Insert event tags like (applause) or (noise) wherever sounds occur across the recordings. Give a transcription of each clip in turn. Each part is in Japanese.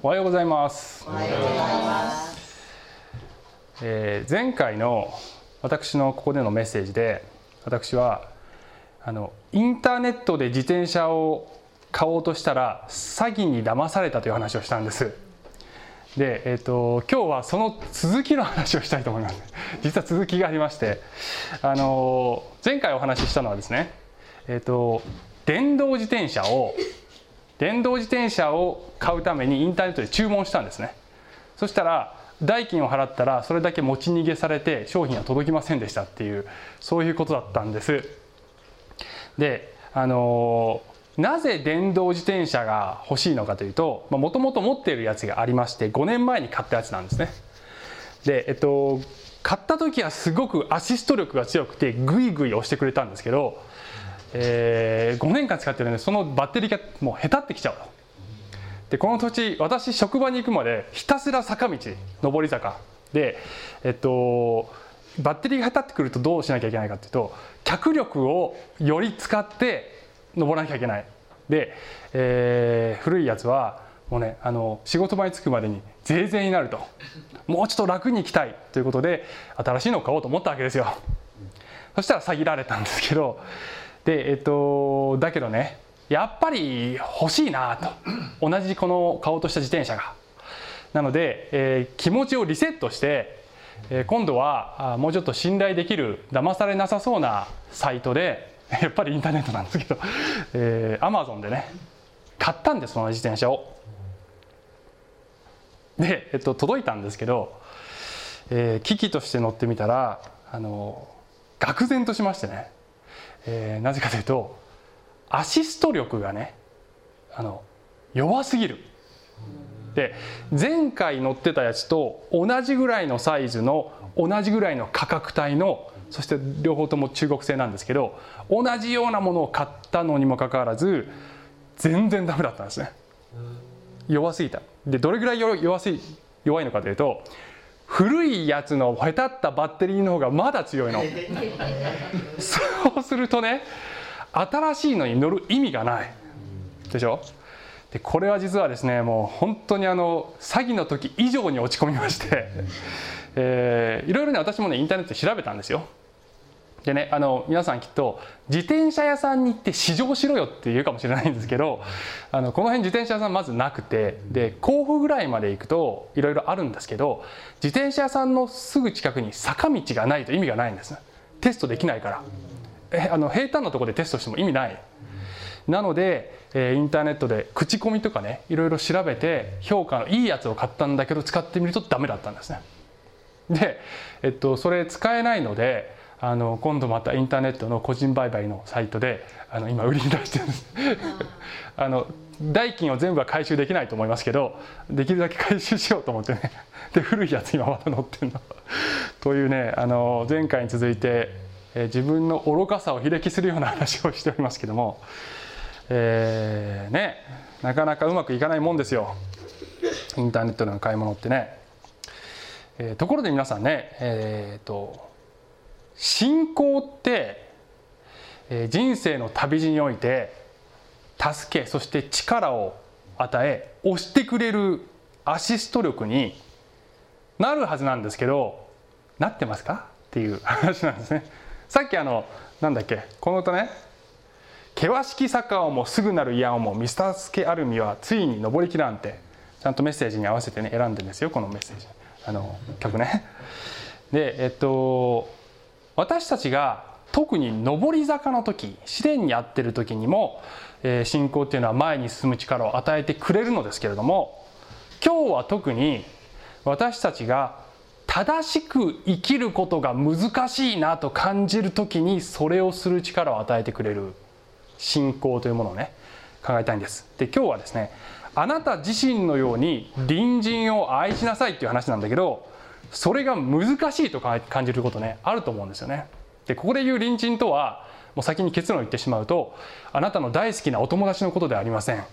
おはようございます。おはようございます。えー前回の私のここでのメッセージで私はあのインターネットで自転車を買おうとしたら詐欺に騙されたという話をしたんです。で、えー、と今日はその続きの話をしたいと思います。実は続きがありましてあの前回お話ししたのはですねえっ、と電動自転車を電動自転車を買うためにインターネットで注文したんですね。そしたら代金を払ったらそれだけ持ち逃げされて商品は届きませんでしたっていうそういうことだったんです。であのなぜ電動自転車が欲しいのかというともともと持っているやつがありまして5年前に買ったやつなんですね。でえっと買った時はすごくアシスト力が強くてグイグイ押してくれたんですけど、えー5年間使ってるんでそのバッテリーがもうへたってきちゃうと。でこの土地私職場に行くまでひたすら坂道上り坂。でえっとバッテリーが下手ってくるとどうしなきゃいけないかっていうと脚力をより使って登らなきゃいけない。で、えー古いやつはもうねあの仕事場に着くまでにゼーゼーになると。もうちょっと楽に行きたい。ということで新しいのを買おうと思ったわけですよ。そしたら詐欺られたんですけどでえっとだけどねやっぱり欲しいなと。同じこの買おうとした自転車が。なので、えー気持ちをリセットして、えー今度はもうちょっと信頼できる騙されなさそうなサイトで (laughs) やっぱりインターネットなんですけど、えー、Amazon でね買ったんですその自転車を。で、えっと、届いたんですけど、えー機器として乗ってみたらあの愕然としましてね、えーなぜかというとアシスト力がねあの弱すぎる。で前回乗ってたやつと同じぐらいのサイズの同じぐらいの価格帯のそして両方とも中国製なんですけど同じようなものを買ったのにもかかわらず全然ダメだったんですね。弱すぎた。でどれぐらい弱すい弱いのかというと古いやつのへたったバッテリーの方がまだ強いの。(laughs) そうするとね新しいのに乗る意味がない。でしょ？でこれは実はですねもう本当にあの詐欺の時以上に落ち込みまして、えーいろいろね私もねインターネットで調べたんですよでねあの皆さんきっと自転車屋さんに行って試乗しろよって言うかもしれないんですけどあのこの辺自転車屋さんまずなくてで甲府ぐらいまで行くといろいろあるんですけど自転車屋さんのすぐ近くに坂道がないと意味がないんです。テストできないから。えあの平坦なところでテストしても意味ない。なので、えインターネットで口コミとかねいろいろ調べて評価のいいやつを買ったんだけど使ってみるとダメだったんですね。で、えっと、それ使えないのであの今度またインターネットの個人売買のサイトであの今売りに出してる。んですあの代金を全部は回収できないと思いますけどできるだけ回収しようと思ってね。で古いやつ今まだ乗ってるの。というねあの前回に続いて、えー自分の愚かさを披歴するような話をしておりますけども、えーねなかなかうまくいかないもんですよ。インターネットでの買い物ってね、えーところで皆さんねえーと信仰って、人生の旅路において助けそして力を与え押してくれるアシスト力になるはずなんですけどなってますか？っていう話なんですね。さっきあのなんだっけ？この歌ね「険しき坂をもすぐなる矢をも見助けある身はついに登りきらん」ってちゃんとメッセージに合わせてね選んでるんですよこのメッセージ。あの曲ね。でえっと私たちが特に上り坂の時試練に遭ってる時にも、えー信仰っていうのは前に進む力を与えてくれるのですけれども今日は特に私たちが正しく生きることが難しいなと感じる時にそれをする力を与えてくれる信仰というものをね考えたいんです。で今日はですねあなた自身のように隣人を愛しなさいっていう話なんだけどそれが難しいと感じることねあると思うんですよね。でここで言う隣人とはもう先に結論を言ってしまうとあなたの大好きなお友達のことではありません。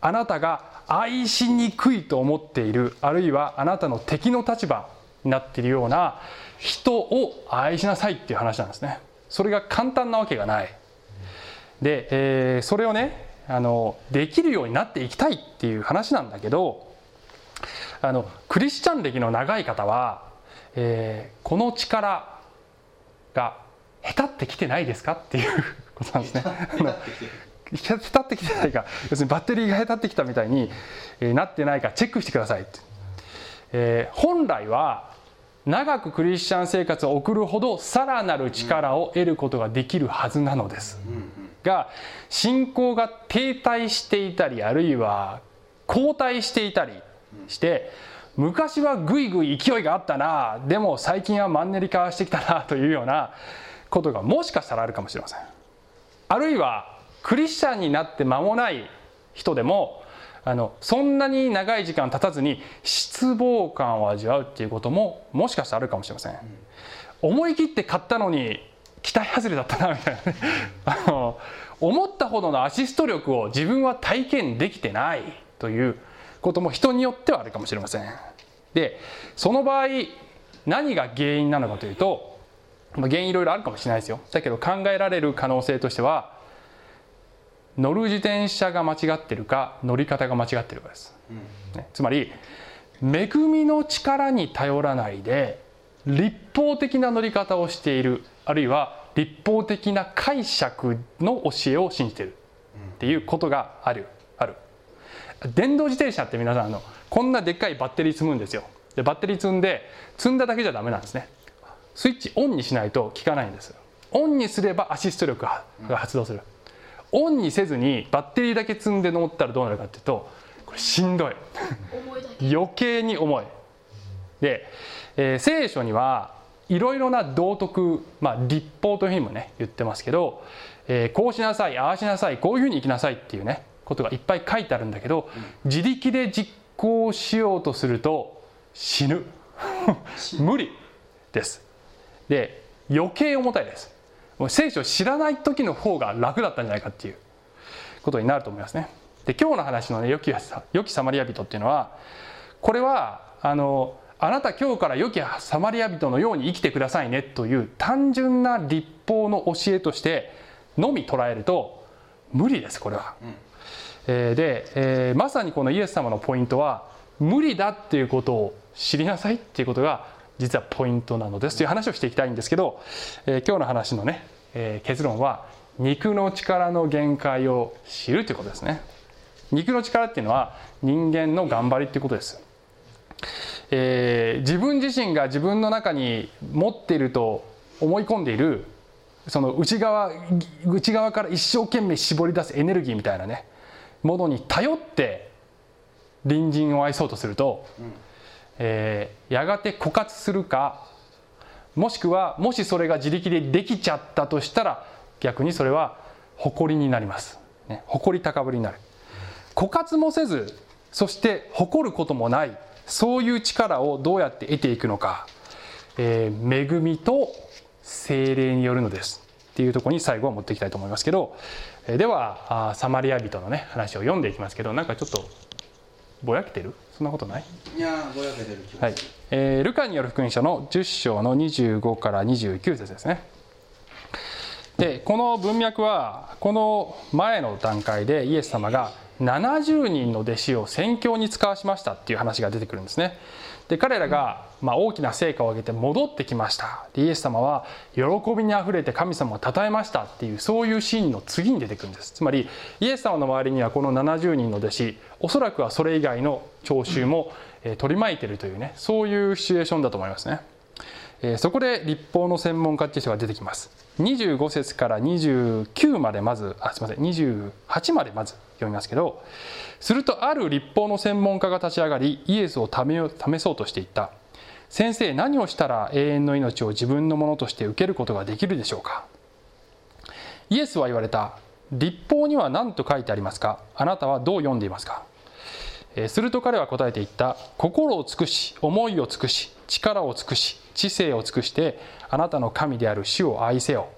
あなたが愛しにくいと思っているあるいはあなたの敵の立場になっているような人を愛しなさいっていう話なんですね。それが簡単なわけがない。で、えーそれをねあのできるようになっていきたいっていう話なんだけどあのクリスチャン歴の長い方は、えー、この力が下手ってきてないですかっていうことなんですね。下手ってきてないか要するにバッテリーが下手ってきたみたいに、えー、なってないかチェックしてくださいって、えー、本来は長くクリスチャン生活を送るほどさらなる力を得ることができるはずなのです、が信仰が停滞していたりあるいは後退していたりして昔はぐいぐい勢いがあったなでも最近はマンネリ化してきたなというようなことがもしかしたらあるかもしれません。あるいはクリスチャンになって間もない人でもあのそんなに長い時間経たずに失望感を味わうっていうことももしかしたらあるかもしれません、うん、思い切って買ったのに期待外れだったなみたいなね。(laughs) あの思ったほどのアシスト力を自分は体験できてないということも人によってはあるかもしれません。でその場合何が原因なのかというと原因いろいろあるかもしれないですよ。だけど考えられる可能性としては乗る自転車が間違ってるか乗り方が間違ってるかです、うん、つまり恵みの力に頼らないで立法的な乗り方をしているあるいは立法的な解釈の教えを信じているっていうことがある電動自転車って皆さんあのこんなでっかいバッテリー積むんですよ。でバッテリー積んで積んだだけじゃダメなんですね。スイッチオンにしないと効かないんです。オンにすればアシスト力が発動する、オンにせずにバッテリーだけ積んで乗ったらどうなるかっていうとこれしんどい。余計に重い。で、えー、聖書にはいろいろな道徳、まあ、立法というふうにもね言ってますけど、えー、こうしなさいああしなさいこういうふうに生きなさいっていうねことがいっぱい書いてあるんだけど、自力で実行しようとすると死ぬ。無理です。で余計重たいです。もう聖書を知らない時の方が楽だったんじゃないかっていうことになると思いますね。で今日の話のね良き良きサマリア人っていうのはこれはあのあなた今日から良きサマリア人のように生きてくださいねという単純な立法の教えとしてのみ捉えると無理ですこれは。うで、え、まさにこのイエス様のポイントは無理だっていうことを知りなさいっていうことが実はポイントなのですという話をしていきたいんですけど、え、今日の話のね、え、結論は肉の力の限界を知るということですね。肉の力っていうのは人間の頑張りっていうことです、えー、自分自身が自分の中に持っていると思い込んでいるその内側内側から一生懸命絞り出すエネルギーみたいなねものに頼って隣人を愛そうとすると、うん。えー、やがて枯渇するかもしくはもしそれが自力でできちゃったとしたら逆にそれは誇りになります、ね、誇り高ぶりになる。枯渇もせずそして誇ることもないそういう力をどうやって得ていくのか、えー、恵みと精霊によるのです。っていうところに最後は持っていきたいと思いますけど、えー、ではサマリア人のね話を読んでいきますけどなんかちょっとぼやけてる？そんなことない？いやぼやけてるはい、えー、ルカによる福音書の10章の25から29節ですね。でこの文脈はこの前の段階でイエス様が70人の弟子を宣教に使わしましたっていう話が出てくるんですね。で彼らがまあ大きな成果を上げて戻ってきました。イエス様は喜びにあふれて神様を称えましたっていうそういうシーンの次に出てくるんです。つまりイエス様の周りにはこの70人の弟子おそらくはそれ以外の聴衆も取り巻いてるというねそういうシチュエーションだと思いますね。そこで立法の専門家っていう人が出てきます。25節から29までまずあすいません28までまず読みますけどするとある立法の専門家が立ち上がりイエスを試そうとしていった。先生何をしたら永遠の命を自分のものとして受けることができるでしょうか？イエスは言われた立法には何と書いてありますか？あなたはどう読んでいますか？すると彼は答えて言った。心を尽くし思いを尽くし力を尽くし知性を尽くしてあなたの神である主を愛せよ。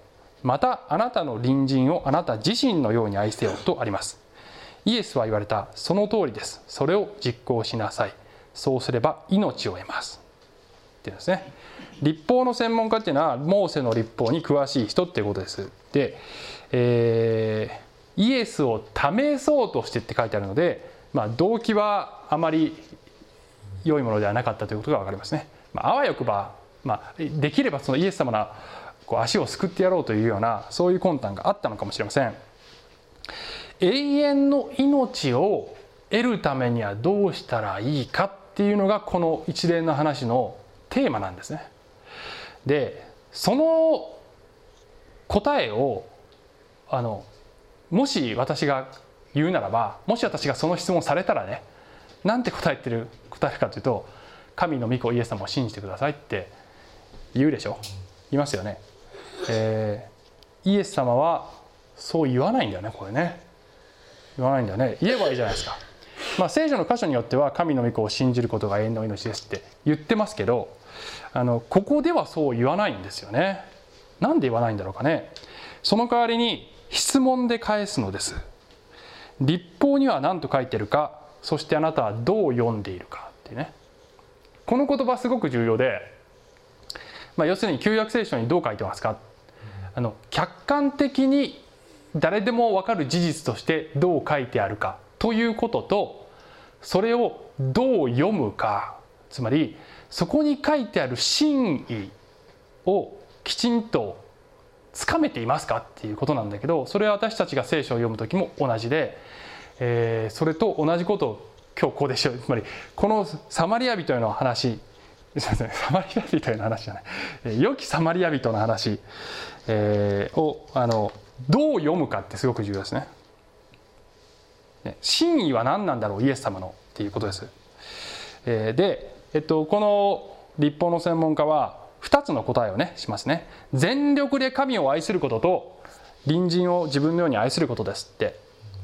またあなたの隣人をあなた自身のように愛せよとあります。イエスは言われた。その通りです。それを実行しなさい。そうすれば命を得ます。っていうんですね立法の専門家っていうのはモーセの立法に詳しい人っていうことですで、えー、イエスを試そうとしてって書いてあるので、まあ、動機はあまり良いものではなかったということが分かりますね。まあ、あわよくば、まあ、できればそのイエス様のこう足をすくってやろうというようなそういう魂胆があったのかもしれません。永遠の命を得るためにはどうしたらいいかっていうのがこの一連の話のテーマなんですね。でその答えをあのもし私が言うならばもし私がその質問されたらねなんて答えてる答えるかというと「神の御子イエス様を信じてください」って言うでしょ言いますよね。えー、イエス様はそう言わないんだよねこれね言わないんだよね言えばいいじゃないですか。まあ、聖書の箇所によっては神の御子を信じることが永遠の命ですって言ってますけどあのここではそう言わないんですよね。なんで言わないんだろうかね。その代わりに質問で返すのです。立法には何と書いてるかそしてあなたはどう読んでいるかってねこの言葉すごく重要で、まあ、要するに旧約聖書にどう書いてますかあの客観的に誰でも分かる事実としてどう書いてあるかということとそれをどう読むか。つまりそこに書いてある真意をきちんとつかめていますかっていうことなんだけどそれは私たちが聖書を読む時も同じで、えー、それと同じことを今日こうでしょう。つまりこのサマリア人への話 (laughs) サマリア人への話じゃない、えー、良きサマリア人の話、えー、をあのどう読むかってすごく重要ですね。真意は何なんだろうイエス様のっていうことです。で、えっと、この立法の専門家は2つの答えをねしますね。全力で神を愛することと隣人を自分のように愛することですって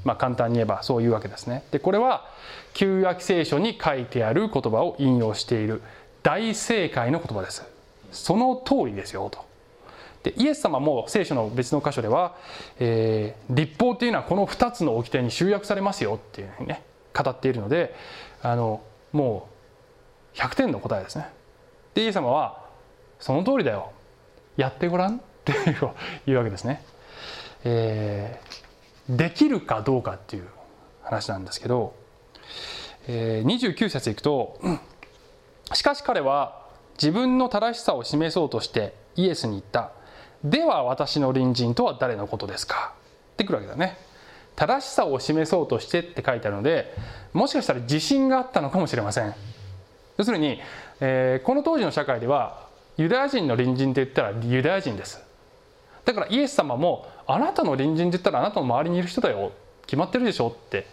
まあ簡単に言えばそういうわけですね。でこれは旧約聖書に書いてある言葉を引用している大正解の言葉です。その通りですよと。でイエス様も聖書の別の箇所では、えー、立法っていうのはこの2つの掟に集約されますよっていうふうにね語っているのであのもう100点の答えですね。でイエス様はその通りだよ。やってごらんっていうわけですね、えー、できるかどうかっていう話なんですけど、えー、29節いくと「しかし彼は自分の正しさを示そうとしてイエスに言った。では私の隣人とは誰のことですか?」ってくるわけだね。正しさを示そうとしてって書いてあるのでもしかしたら自信があったのかもしれません。要するに、えー、この当時の社会ではユダヤ人の隣人って言ったらユダヤ人です。だからイエス様もあなたの隣人って言ったらあなたの周りにいる人だよ。決まってるでしょって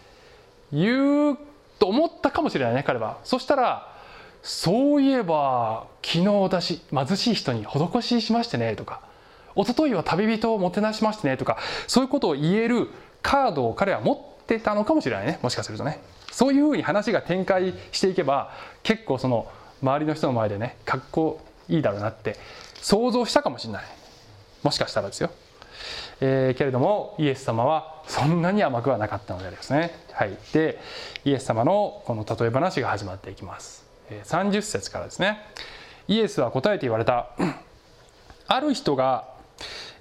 言うと思ったかもしれないね彼は。そしたらそういえば昨日私貧しい人に施ししましてねとか。一昨日は旅人をもてなしましてねとかそういうことを言えるカードを彼は持ってたのかもしれないね。もしかするとね。そういうふうに話が展開していけば結構その周りの人の前でね格好いいだろうなって想像したかもしれない。もしかしたらですよ、えー、けれどもイエス様はそんなに甘くはなかったのでですね、はい、でイエス様のこの例え話が始まっていきます。30節からですね。イエスは答えて言われた。(clears throat) ある人が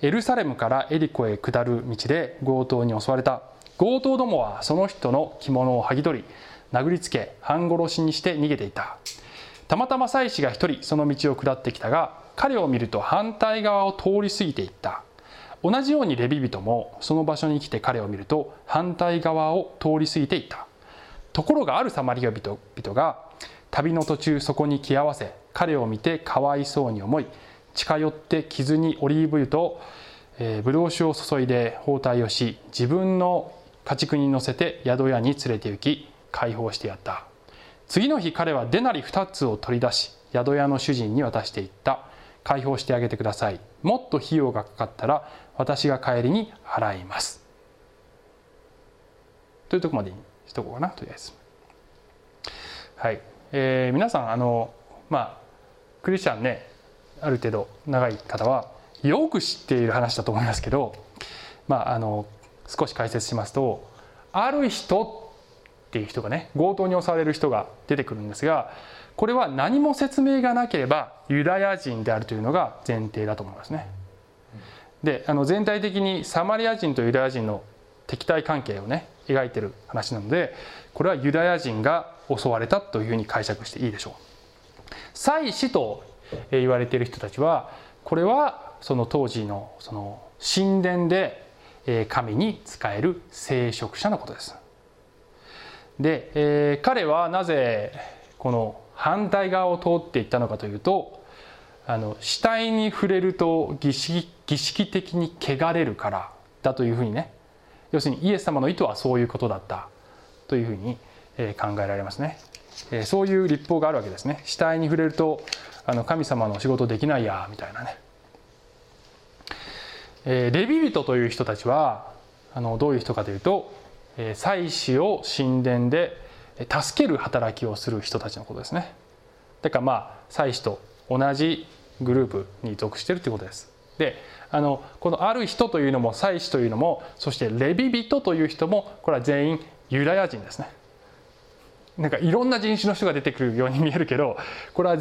エルサレムからエリコへ下る道で強盗に襲われた強盗どもはその人の着物を剥ぎ取り殴りつけ半殺しにして逃げていた。たまたま妻子が一人その道を下ってきたが彼を見ると反対側を通り過ぎていった。同じようにレビ人もその場所に来て彼を見ると反対側を通り過ぎていた。ところがあるサマリア人々が旅の途中そこに来合わせ彼を見てかわいそうに思い近寄って傷にオリーブ油と、えー、ブドウ酒を注いで包帯をし自分の家畜に乗せて宿屋に連れて行き解放してやった。次の日彼はデナリ2つを取り出し宿屋の主人に渡していった。解放してあげてください。もっと費用がかかったら私が帰りに払います。というとこまでにしとこうかなとりあえず。はい、えー、皆さんあのまあクリスチャンねある程度長い方はよく知っている話だと思いますけどまああの少し解説しますとある人っていう人がね強盗に襲われる人が出てくるんですがこれは何も説明がなければユダヤ人であるというのが前提だと思いますね。であの全体的にサマリア人とユダヤ人の敵対関係をね描いてる話なのでこれはユダヤ人が襲われたというふうに解釈していいでしょう。祭司と言われている人たちはこれはその当時のその神殿で神に仕える聖職者のことです。で、え、彼はなぜこの反対側を通っていったのかというとあの死体に触れると儀式儀式的に汚れるからだというふうにね要するにイエス様の意図はそういうことだったというふうに考えられますね。そういう立法があるわけですね。死体に触れるとあの神様の仕事できないやみたいなね。えレビ人という人たちはあのどういう人かというとえ祭司を神殿で助ける働きをする人たちのことですね。だからまあ祭司と同じグループに属しているということです。であのこのある人というのも祭司というのもそしてレビ人という人もこれは全員ユダヤ人ですね。なんかいろんな人種の人が出てくるように見えるけどこれは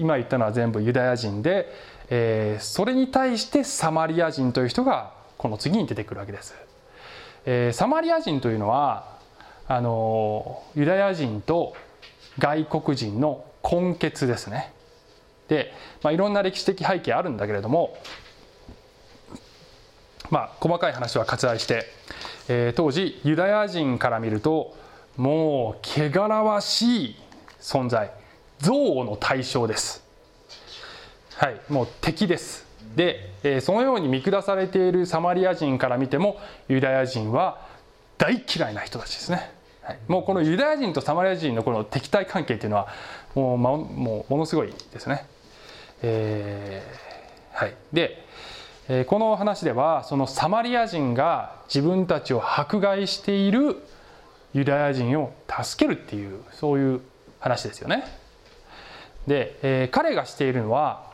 今言ったのは全部ユダヤ人で、えー、それに対してサマリア人という人がこの次に出てくるわけです。えー、サマリア人というのはあのユダヤ人と外国人の根血ですね。で、まあ、いろんな歴史的背景あるんだけれども、まあ、細かい話は割愛して、えー、当時ユダヤ人から見るともう汚らわしい存在憎悪の対象です。はいもう敵です。で、えー、そのように見下されているサマリア人から見てもユダヤ人は大嫌いな人たちですね、はい、もうこのユダヤ人とサマリア人のこの敵対関係っていうのはもう,、ま、もうものすごいですね。えー、はい。で、えー、この話ではそのサマリア人が自分たちを迫害しているユダヤ人を助けるっていうそういう話ですよね。で、えー、彼がしているのは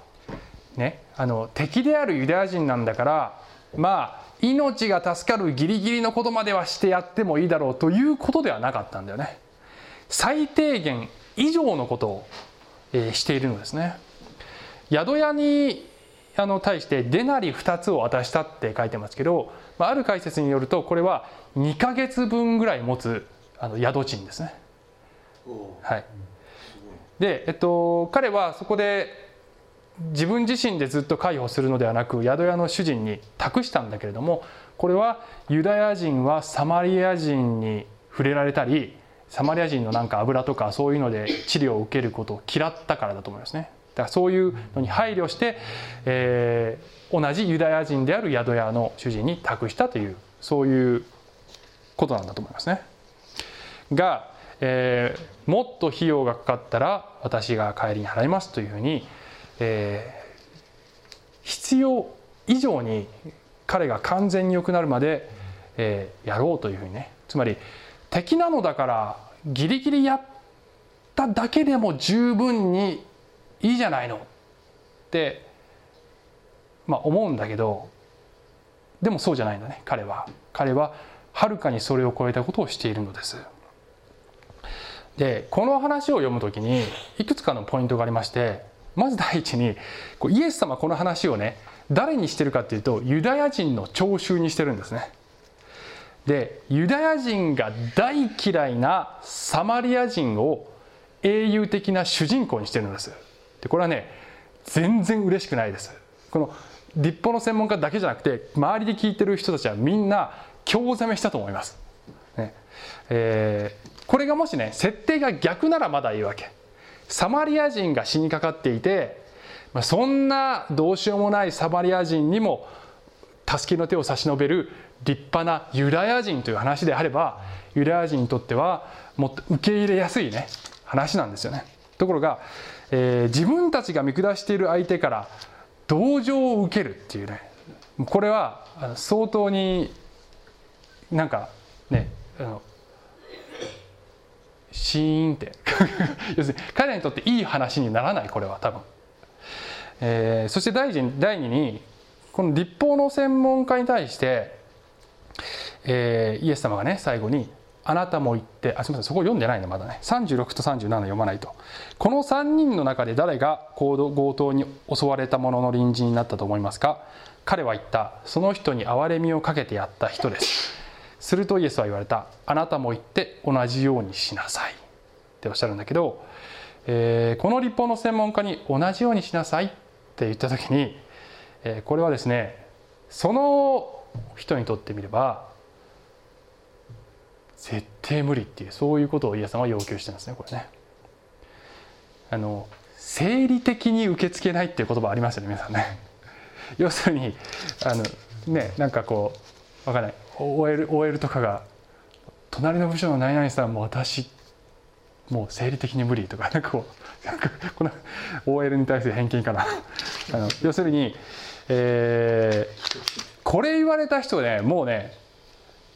ねあの敵であるユダヤ人なんだからまあ命が助かるギリギリのことまではしてやってもいいだろうということではなかったんだよね。最低限以上のことを、えー、しているのですね。宿屋にあの対してデナリ2つを渡したって書いてますけど、まあ、ある解説によるとこれは2か月分ぐらい持つあの宿賃ですね。はい、で、えっと、彼はそこで自分自身でずっと介護するのではなく宿屋の主人に託したんだけれどもこれはユダヤ人はサマリア人に触れられたりサマリア人のなんか油とかそういうので治療を受けることを嫌ったからだと思いますね。だからそういうのに配慮して、えー、同じユダヤ人である宿屋の主人に託したというそういうことなんだと思いますね。が、えー、もっと費用がかかったら私が帰りに払いますというふうに、えー、必要以上に彼が完全に良くなるまで、えー、やろうというふうにね。つまり敵なのだからギリギリやっただけでも十分にいいじゃないのって、まあ、思うんだけどでもそうじゃないんだね彼は。彼ははるかにそれを超えたことをしているのです。でこの話を読む時にいくつかのポイントがありましてまず第一にこうイエス様この話をね誰にしてるかっていうとユダヤ人の聴衆にしてるんですね。でユダヤ人が大嫌いなサマリア人を英雄的な主人公にしてるんです。でこれはね全然嬉しくないです。この立法の専門家だけじゃなくて周りで聞いてる人たちはみんな興ざめしたと思います、ね。えー、これがもしね設定が逆ならまだいいわけ。サマリア人が死にかかっていて、まあ、そんなどうしようもないサマリア人にも助けの手を差し伸べる立派なユダヤ人という話であればユダヤ人にとってはもっと受け入れやすいね話なんですよね。ところがえー、自分たちが見下している相手から同情を受けるっていうね。これは相当になんかねあのシーンって。(laughs) 要するに彼らにとっていい話にならないこれは多分、えー、そして第第二にこの立法の専門家に対して、えー、イエス様がね最後にあなたも言ってあすみませんそこ読んでないのまだね。36と37読まないと。この3人の中で誰が強盗に襲われた者の隣人になったと思いますか？彼は言った。その人に憐れみをかけてやった人です。するとイエスは言われたあなたも言って同じようにしなさいっておっしゃるんだけど、えー、この立法の専門家に同じようにしなさいって言った時に、えー、これはですねその人にとってみれば絶対無理っていうそういうことをイエス様は要求してるんですねこれね。あの生理的に受け付けないっていう言葉ありますよね皆さんね。要するにあのねなんかこうわかんない OL, OL とかが隣の部署の何々さんも私もう生理的に無理とか (laughs) なんかこうなんかこの OL に対する偏見かな。(laughs) あの要するに、えー、これ言われた人ねもうね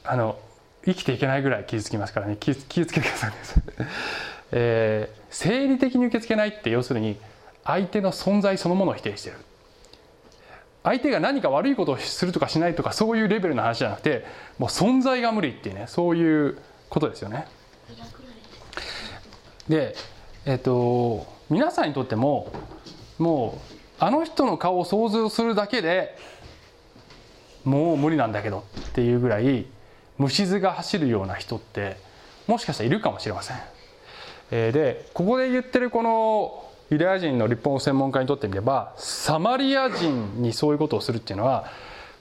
あの生きていけないぐらい傷つきますからね。気気をつけてください、(laughs) えー、生理的に受け付けないって要するに相手の存在そのものを否定してる。相手が何か悪いことをするとかしないとかそういうレベルの話じゃなくてもう存在が無理っていうねそういうことですよね。でえっ、と皆さんにとってももうあの人の顔を想像するだけでもう無理なんだけどっていうぐらい虫図が走るような人ってもしかしたらいるかもしれません。えー、でここで言ってるこのユダヤ人の立法専門家にとってみればサマリア人にそういうことをするっていうのは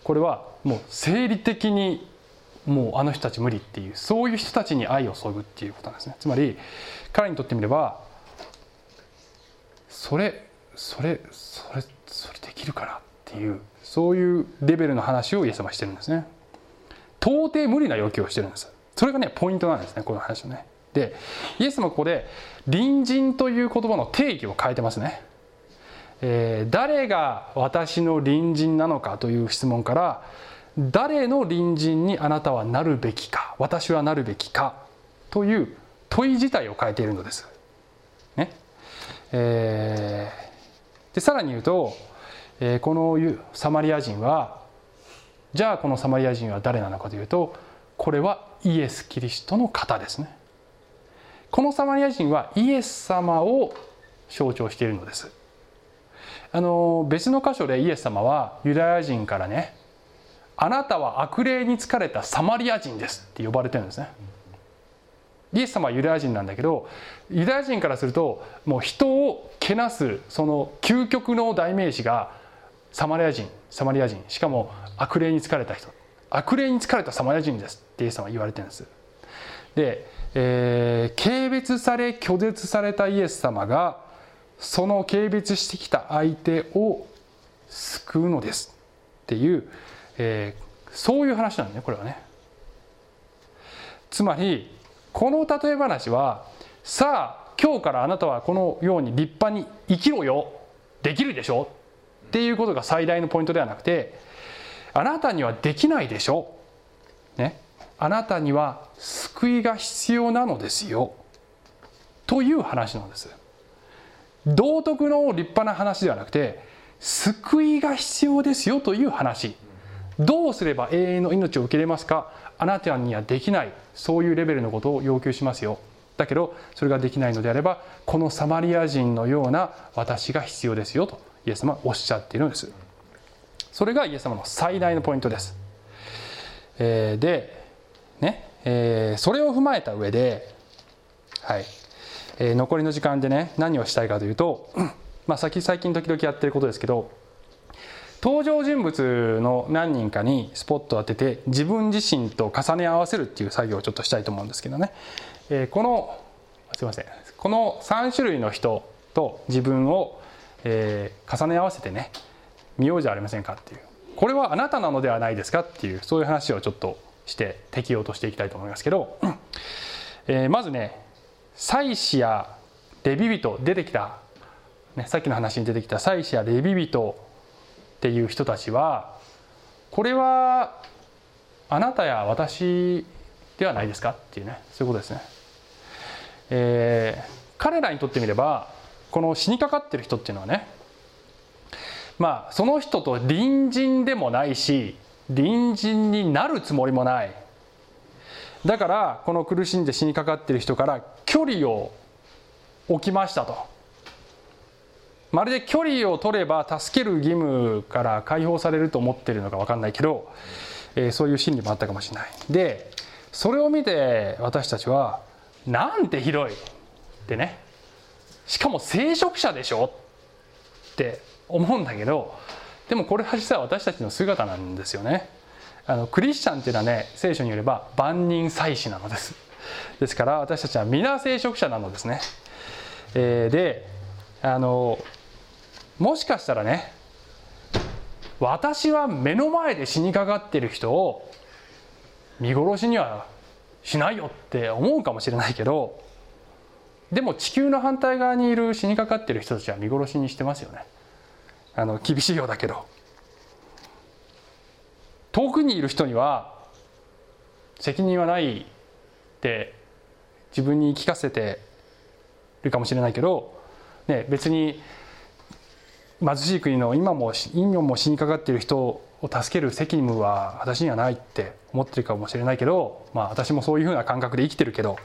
これはもう生理的にもうあの人たち無理っていうそういう人たちに愛を注ぐっていうことなんですね。つまり彼にとってみればそれそれそれそれできるかなっていうそういうレベルの話をイエス様してるんですね。到底無理な要求をしてるんです。それがねポイントなんですねこの話のね。でイエスもここで隣人という言葉の定義を変えてますね、えー、誰が私の隣人なのかという質問から誰の隣人にあなたはなるべきか私はなるべきかという問い自体を変えているのです。ねえー、でさらに言うと、えー、このサマリア人はじゃあこのサマリア人は誰なのかというとこれはイエス・キリストの方ですね。このサマリア人はイエス様を象徴しているのです。あの別の箇所でイエス様はユダヤ人からねあなたは悪霊に疲れたサマリア人ですって呼ばれてるんですね。イエス様はユダヤ人なんだけどユダヤ人からするともう人をけなすその究極の代名詞がサマリア人サマリア人。しかも悪霊に疲れた人。悪霊に疲れたサマリア人ですってイエス様は言われてるんです。でえー、軽蔑され拒絶されたイエス様がその軽蔑してきた相手を救うのですっていう、えー、そういう話なんだねこれはね。つまりこの例え話はさあ今日からあなたはこのように立派に生きろよできるでしょっていうことが最大のポイントではなくてあなたにはできないでしょねあなたには救いが必要なのですよ。という話なんです。道徳の立派な話ではなくて救いが必要ですよという話。どうすれば永遠の命を受け入れますか？あなたにはできない。そういうレベルのことを要求しますよ。だけどそれができないのであればこのサマリア人のような私が必要ですよとイエス様はおっしゃっているんです。それがイエス様の最大のポイントです、えー、でねえー、それを踏まえた上で、はいえー、残りの時間でね何をしたいかというと、(clears throat) まあ、最近時々やってることですけど登場人物の何人かにスポットを当てて自分自身と重ね合わせるっていう作業をちょっとしたいと思うんですけどね、えー、このすいません。この3種類の人と自分を、えー、重ね合わせてね見ようじゃありませんかっていう。これはあなたなのではないですかっていうそういう話をちょっとして適用としていきたいと思いますけど、えー、まずね祭司やレビ人出てきた、ね、さっきの話に出てきた祭司やレビ人っていう人たちはこれはあなたや私ではないですか？っていうねそういうことですね。えー、彼らにとってみればこの死にかかってる人っていうのはねまあその人と隣人でもないし隣人になるつもりもない。だからこの苦しんで死にかかっている人から距離を置きましたと。まるで距離を取れば助ける義務から解放されると思ってるのか分かんないけど、えー、そういう心理もあったかもしれない。でそれを見て私たちはなんてひどい。ってね。しかも聖職者でしょ。って思うんだけどでもこれは実は私たちの姿なんですよね。あのクリスチャンっていうのはね聖書によれば万人祭司なのです。ですから私たちは皆聖職者なのですね、えー、であのもしかしたらね私は目の前で死にかかってる人を見殺しにはしないよって思うかもしれないけどでも地球の反対側にいる死にかかってる人たちは見殺しにしてますよね。あの厳しいようだけど遠くにいる人には責任はないって自分に聞かせてるかもしれないけど、ね、別に貧しい国の今も今も死にかかっている人を助ける責務は私にはないって思ってるかもしれないけど、まあ、私もそういうふうな感覚で生きてるけど、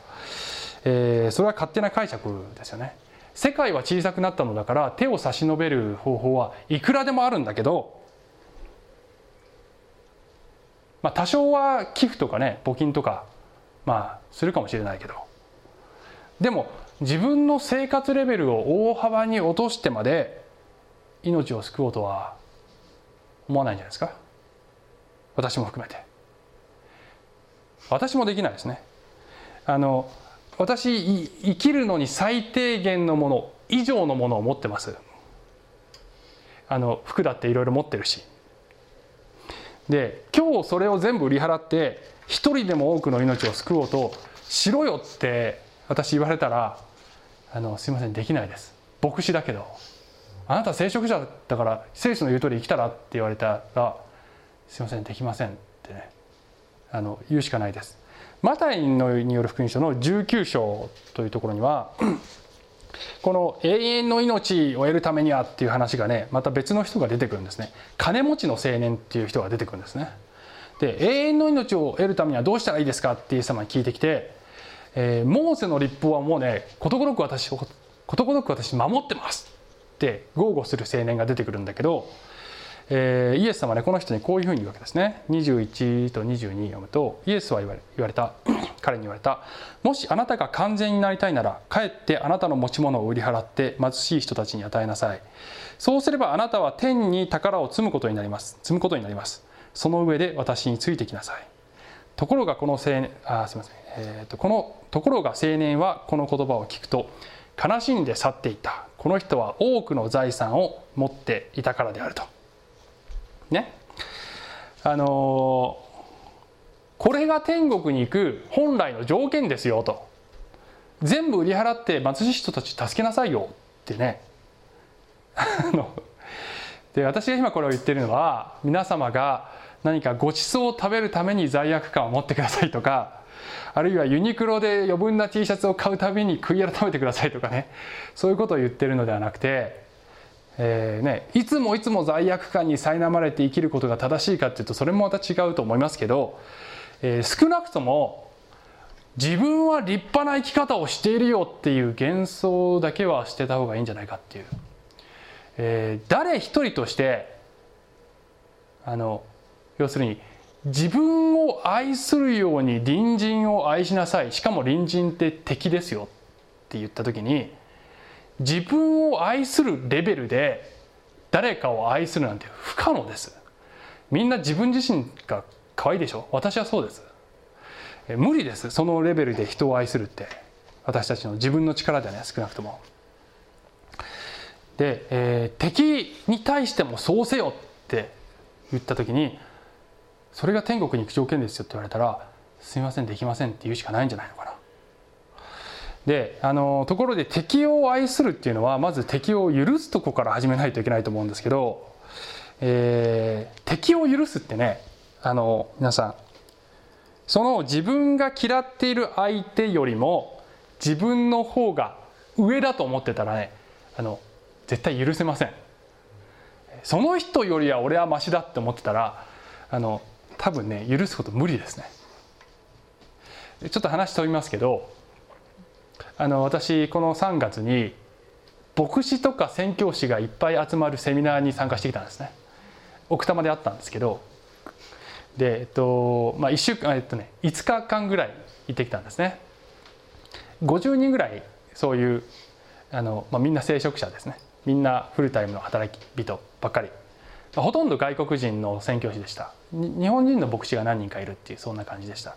えー、それは勝手な解釈ですよね。世界は小さくなったのだから手を差し伸べる方法はいくらでもあるんだけど、まあ、多少は寄付とかね募金とかまあするかもしれないけどでも自分の生活レベルを大幅に落としてまで命を救おうとは思わないんじゃないですか？私も含めて。私もできないですね。あの私生きるのに最低限のもの以上のものを持ってます。あの服だっていろいろ持ってるし。で今日それを全部売り払って一人でも多くの命を救おうとしろよって私言われたらあのすいませんできないです。牧師だけど。あなた聖職者だから聖書の言う通り生きたらって言われたらすいませんできませんってね。あの言うしかないです。マタイのによる福音書の19章というところにはこの永遠の命を得るためにはっていう話がねまた別の人が出てくるんですね。金持ちの青年っていう人が出てくるんですね。で永遠の命を得るためにはどうしたらいいですかってイエス様に聞いてきて、えー、モーセの立法はもうねことごとく私ことごとく私守ってますって豪語する青年が出てくるんだけどえー、イエス様はねこの人にこういうふうに言うわけですね。21と22読むとイエスは言われ言われた。(clears throat) 彼に言われた。もしあなたが完全になりたいならかえってあなたの持ち物を売り払って貧しい人たちに与えなさい。そうすればあなたは天に宝を積むことになります。積むことになります。その上で私についてきなさい。ところがこの青年あすみません、えーと、このところが青年はこの言葉を聞くと悲しんで去っていた。この人は多くの財産を持っていたからであると。ね。あのこれが天国に行く本来の条件ですよと。全部売り払って貧しい人たち助けなさいよ。ってね。(laughs) で私が今これを言ってるのは皆様が何かごちそうを食べるために罪悪感を持ってくださいとかあるいはユニクロで余分な T シャツを買うたびに悔い改めてくださいとかね。そういうことを言ってるのではなくてえーね、いつもいつも罪悪感に苛まれて生きることが正しいかっていうとそれもまた違うと思いますけど、えー、少なくとも自分は立派な生き方をしているよっていう幻想だけはしてた方がいいんじゃないかっていう、えー、誰一人としてあの要するに自分を愛するように隣人を愛しなさい。しかも隣人って敵ですよって言った時に自分を愛するレベルで誰かを愛するなんて不可能です。みんな自分自身が可愛いでしょ？私はそうです。無理です。そのレベルで人を愛するって。私たちの自分の力ではね少なくとも。で、えー、敵に対してもそうせよって言った時にそれが天国に行く条件ですよって言われたらすみませんできませんって言うしかないんじゃないのかな。であのところで敵を愛するっていうのはまず敵を許すとこから始めないといけないと思うんですけど、えー、敵を許すってねあの皆さんその自分が嫌っている相手よりも自分の方が上だと思ってたらねあの絶対許せません。その人よりは俺はマシだって思ってたらあの多分ね許すこと無理ですね。ちょっと話飛びますけどあの私この3月に牧師とか宣教師がいっぱい集まるセミナーに参加してきたんですね。奥多摩であったんですけど。で、えっとまあ、1週間、えっとね、5日間ぐらい行ってきたんですね。50人ぐらいそういうあの、まあ、みんな聖職者ですね。みんなフルタイムの働き人ばっかり。ほとんど外国人の宣教師でした。日本人の牧師が何人かいるっていうそんな感じでした。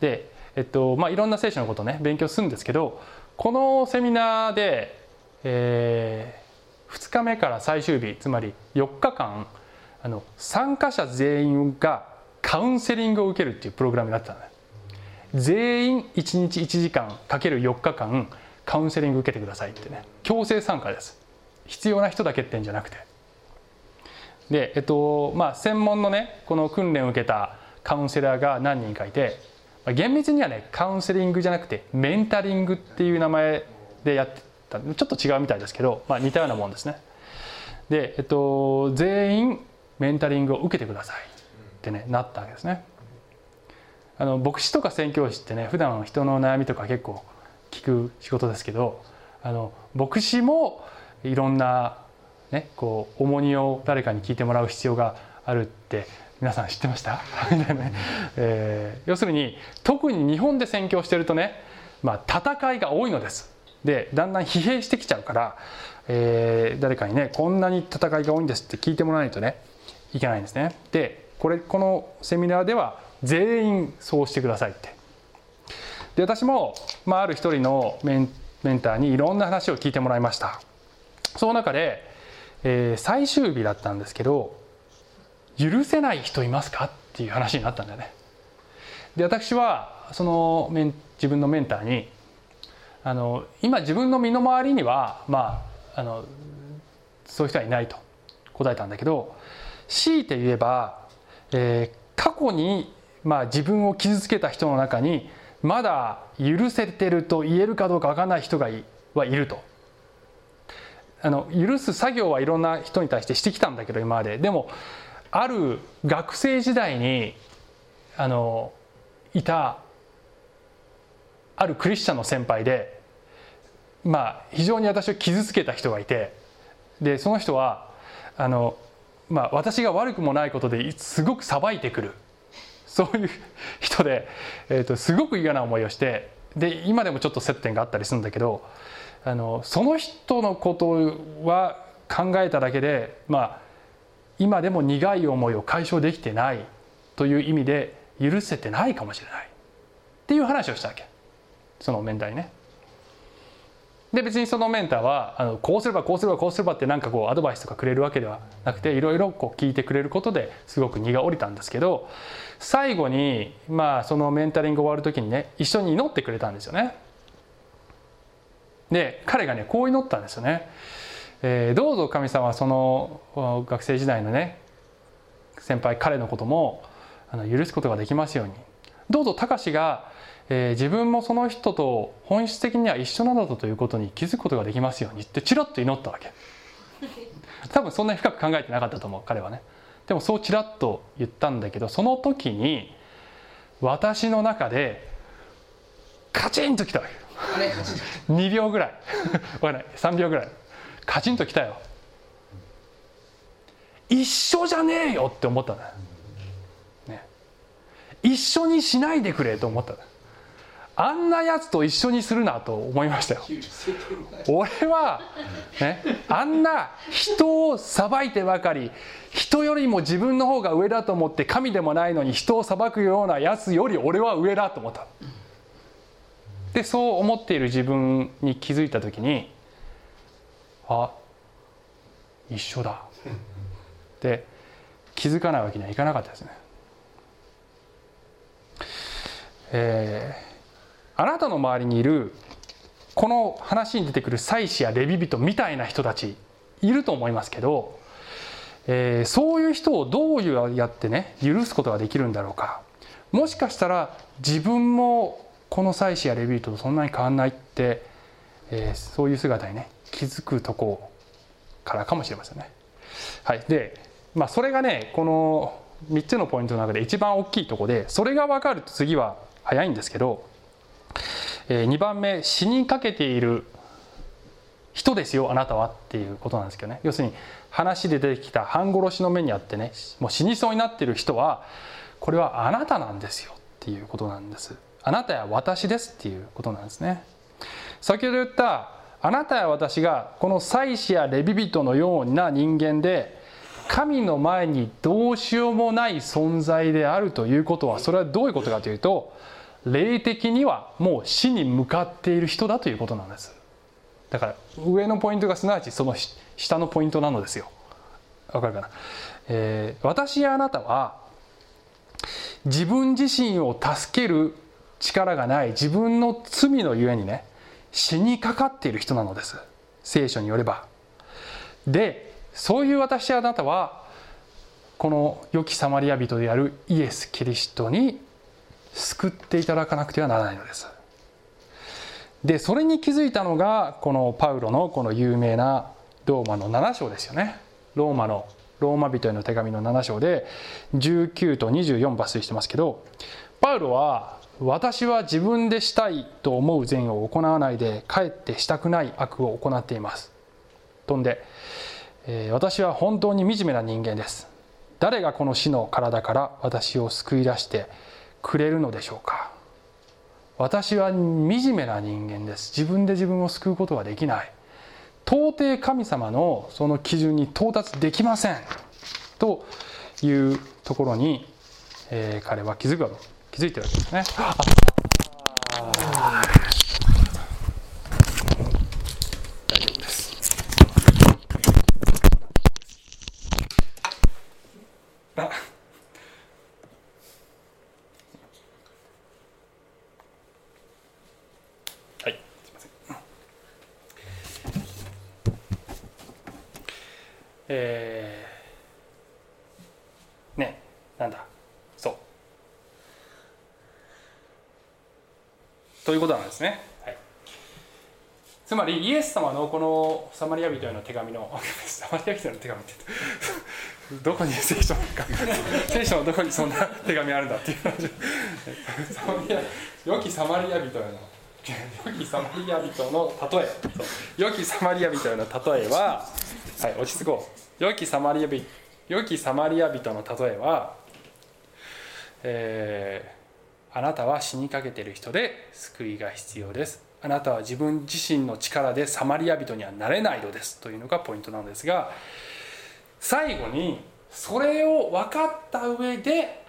で、えっとまあ、いろんな聖書のことをね勉強するんですけどこのセミナーで、えー、2日目から最終日つまり4日間あの参加者全員がカウンセリングを受けるっていうプログラムになってたのね。全員1日1時間かける4日間カウンセリング受けてくださいってね。強制参加です。必要な人だけってんじゃなくて。でえっとまあ専門のねこの訓練を受けたカウンセラーが何人かいて厳密にはねカウンセリングじゃなくてメンタリングっていう名前でやってた。ちょっと違うみたいですけど、まあ、似たようなもんですね。で、えっと、全員メンタリングを受けてください。ってねなったわけですね。あの牧師とか宣教師ってね普段人の悩みとか結構聞く仕事ですけどあの牧師もいろんな、ね、こう重荷を誰かに聞いてもらう必要があるって皆さん知ってました？(laughs) えー、要するに特に日本で宣教してるとね、まあ、戦いが多いのです。でだんだん疲弊してきちゃうから、えー、誰かにねこんなに戦いが多いんですって聞いてもらわないとねいけないんですね。でこれこのセミナーでは全員そうしてくださいって。で私も、まあ、ある一人のメンメンターにいろんな話を聞いてもらいました。その中で、えー、最終日だったんですけど許せない人いますか？っていう話になったんだよね。で私はその自分のメンターにあの今自分の身の回りにはまああのそういう人はいないと答えたんだけど強いて言えば、えー、過去に、まあ、自分を傷つけた人の中にまだ許せてると言えるかどうか分からない人がいはいると。あの許す作業はいろんな人に対してしてきたんだけど今まで。でもある学生時代にあのいたあるクリスチャンの先輩でまあ非常に私を傷つけた人がいてでその人はあのまあ、私が悪くもないことですごく裁いてくる。そういう人で、えーと、すごく嫌な思いをしてで今でもちょっと接点があったりするんだけどあのその人のことは考えただけで、まあ、今でも苦い思いを解消できてないという意味で許せてないかもしれないっていう話をしたわけその面談にね。で別にそのメンターはあのこうすればこうすればこうすればってなんかこうアドバイスとかくれるわけではなくていろいろこう聞いてくれることですごく荷が下りたんですけど最後にまあそのメンタリング終わる時にね一緒に祈ってくれたんですよね。で彼がねこう祈ったんですよね。えー、どうぞ神様はその学生時代のね先輩彼のこともあの許すことができますように。どうぞ隆がえー、自分もその人と本質的には一緒なんだということに気づくことができますように。ってチラッと祈ったわけ。(laughs) 多分そんなに深く考えてなかったと思う彼はね。でもそうチラッと言ったんだけどその時に私の中でカチンときたわけ。2秒ぐらい。(laughs) 分かんない。3秒ぐらいカチンときたよ。一緒じゃねえよって思ったんだ、ね、一緒にしないでくれと思ったあんなやつと一緒にするなと思いましたよ。俺は、ね、あんな人を裁いてばかり人よりも自分の方が上だと思って神でもないのに人を裁くようなやつより俺は上だと思った。でそう思っている自分に気づいた時にあ一緒だ。って気づかないわけにはいかなかったですね。えーあなたの周りにいるこの話に出てくる祭司やレビ人みたいな人たちいると思いますけど、えー、そういう人をどうやってね許すことができるんだろうか。もしかしたら自分もこの祭司やレビ人とそんなに変わんないって、えー、そういう姿にね気づくとこからかもしれませんね。はい、で、まあ、それがねこの3つのポイントの中で一番大きいとこでそれが分かると次は早いんですけどえ2番目死にかけている人ですよあなたはっていうことなんですけどね。要するに話で出てきた半殺しの目にあってねもう死にそうになってる人はこれはあなたなんですよっていうことなんです。あなたや私ですっていうことなんですね。先ほど言ったあなたや私がこの祭司やレビ人のような人間で神の前にどうしようもない存在であるということはそれはどういうことかというと霊的にはもう死に向かっている人だということなんです。だから上のポイントがすなわちその下のポイントなのですよ。わかるかな、えー、私やあなたは自分自身を助ける力がない自分の罪のゆえにね死にかかっている人なのです。聖書によれば。でそういう私やあなたはこの良きサマリア人であるイエス・キリストに救っていただかなくてはならないのです。でそれに気づいたのがこのパウロのこの有名なローマの7章ですよね。ローマのローマ人への手紙の7章で19と24抜粋してますけどパウロは私は自分でしたいと思う善を行わないでかえってしたくない悪を行っています。飛んで、えー、私は本当に惨めな人間です。誰がこの死の体から私を救い出してくれるのでしょうか。私は惨めな人間です。自分で自分を救うことはできない。到底神様のその基準に到達できません。というところに、えー、彼は気づくわけです。気づいてるわけですね。大丈夫です。あえー、ねなんだそうということなんですね、はい、つまりイエス様のこのサマリア人への手紙の (laughs) サマリア人への手紙って (laughs) どこに聖書か (laughs) 聖書のどこにそんな手紙あるんだっていう話。サマリア良きサマリア人への良きサマリア人の例え。良きサマリア人への例えははい落ち着こう。良きサマリア人良きサマリア人の例えは、えー、あなたは死にかけている人で救いが必要ですあなたは自分自身の力でサマリア人にはなれないのですというのがポイントなんですが最後にそれを分かった上で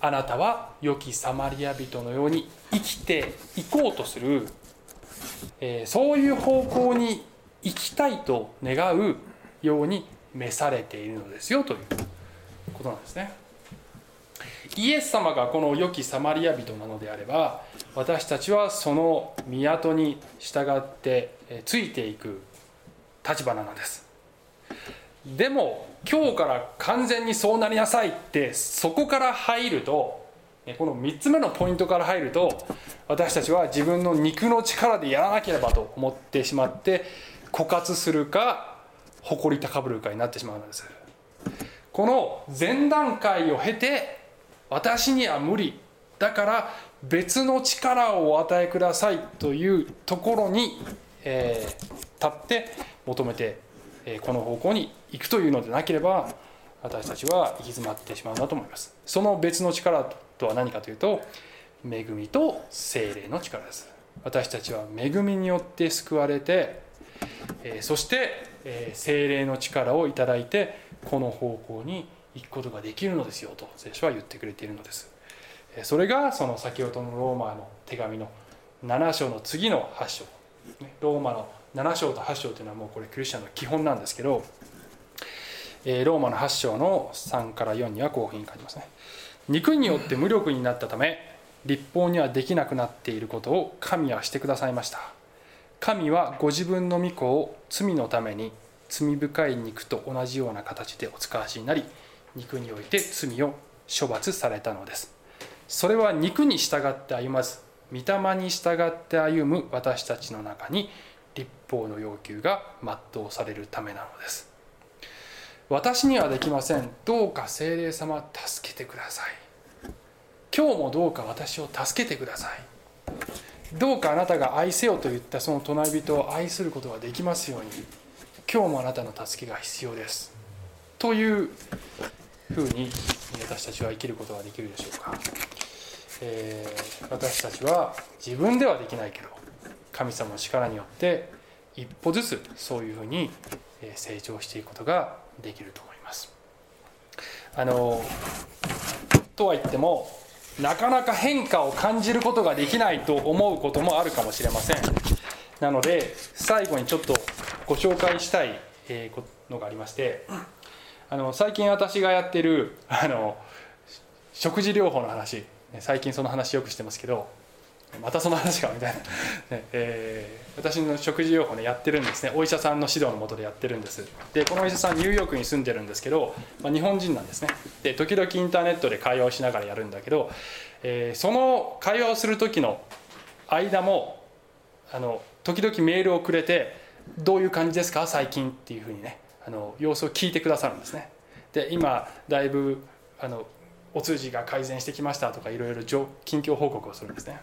あなたは良きサマリア人のように生きていこうとする、えー、そういう方向に生きたいと願うように召されているのですよということなんですね。イエス様がこの良きサマリア人なのであれば私たちはその港に従ってついていく立場なのです。でも今日から完全にそうなりなさいってそこから入るとこの3つ目のポイントから入ると私たちは自分の肉の力でやらなければと思ってしまって枯渇するか誇り高ぶるかになってしまうのです。この前段階を経て私には無理。だから別の力をお与えくださいというところに、えー、立って求めて、えー、この方向に行くというのでなければ私たちは行き詰まってしまうんだと思います。その別の力とは何かというと恵みと精霊の力です。私たちは恵みによって救われて、えー、そしてえー、精霊の力をいただいてこの方向に行くことができるのですよと聖書は言ってくれているのです。それがその先ほどのローマの手紙の7章の次の8章。ローマの7章と8章というのはもうこれクリスチャンの基本なんですけどローマの8章の3から4にはこういうふうに書きますね。肉によって無力になったため立法にはできなくなっていることを神はしてくださいました。神はご自分の御子を罪のために罪深い肉と同じような形でお使わしになり肉において罪を処罰されたのです。それは肉に従って歩まず御霊に従って歩む私たちの中に立法の要求が全うされるためなのです。私にはできません。どうか精霊様助けてください。今日もどうか私を助けてください。どうかあなたが愛せよと言ったその隣人を愛することができますように。今日もあなたの助けが必要です。というふうに私たちは生きることができるでしょうか、えー、私たちは自分ではできないけど神様の力によって一歩ずつそういうふうに成長していくことができると思います。あのとは言ってもなかなか変化を感じることができないと思うこともあるかもしれません。なので最後にちょっとご紹介したいのがありましてあの最近私がやってるあの食事療法の話。最近その話よくしてますけどまたその話かみたいな、ねえー、私の食事療法ねやってるんですね。お医者さんの指導のもとでやってるんです。でこのお医者さんニューヨークに住んでるんですけど、まあ、日本人なんですね。で時々インターネットで会話をしながらやるんだけど、えー、その会話をする時の間もあの時々メールをくれて「どういう感じですか？最近」っていうふうにね。あの様子を聞いてくださるんですね。で今だいぶあのお通じが改善してきましたとかいろいろ近況報告をするんですね。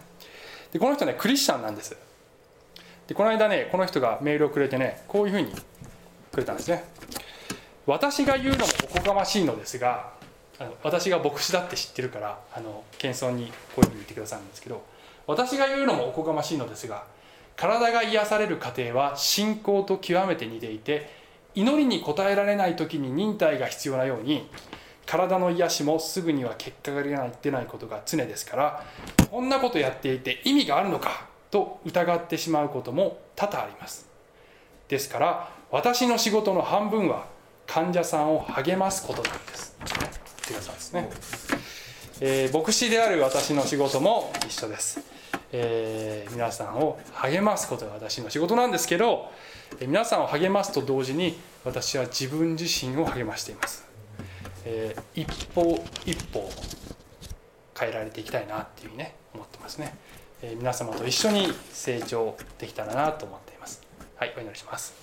でこの人ねクリスチャンなんです。でこの間ねこの人がメールをくれてねこういうふうにくれたんですね。私が言うのもおこがましいのですがあの私が牧師だって知ってるからあの謙遜にこういうふうに言ってくださるんですけど私が言うのもおこがましいのですが体が癒される過程は信仰と極めて似ていて祈りに応えられない時に忍耐が必要なように体の癒しもすぐには結果が出ないことが常ですからこんなことやっていて意味があるのかと疑ってしまうことも多々あります。ですから私の仕事の半分は患者さんを励ますことなんです。ってくださいですね、えー、牧師である私の仕事も一緒です、えー、皆さんを励ますことが私の仕事なんですけどえ皆さんを励ますと同時に私は自分自身を励ましています。えー、一歩一歩変えられていきたいなっていうふうにね思ってますね、え、皆様と一緒に成長できたらなと思っています。はいお祈りします。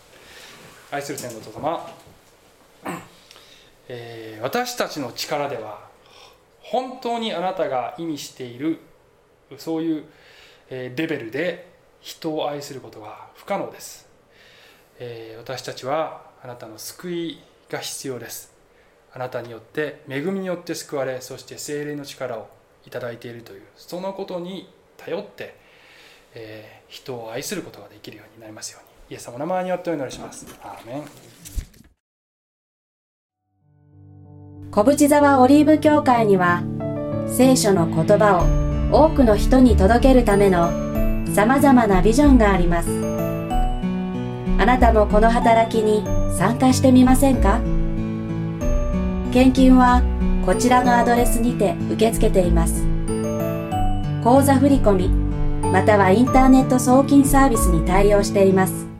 愛する天のお父様、え、私たちの力では本当にあなたが意味しているそういうレベルで人を愛することは不可能です、えー、私たちはあなたの救いが必要です。あなたによって恵みによって救われそして精霊の力をいただいているというそのことに頼って、えー、人を愛することができるようになりますように。イエス様の名前によってお祈りします。アーメン。小淵沢オリーブ教会には聖書の言葉を多くの人に届けるためのさまざまなビジョンがありますあなたもこの働きに参加してみませんか？献金はこちらのアドレスにて受け付けています。口座振込またはインターネット送金サービスに対応しています。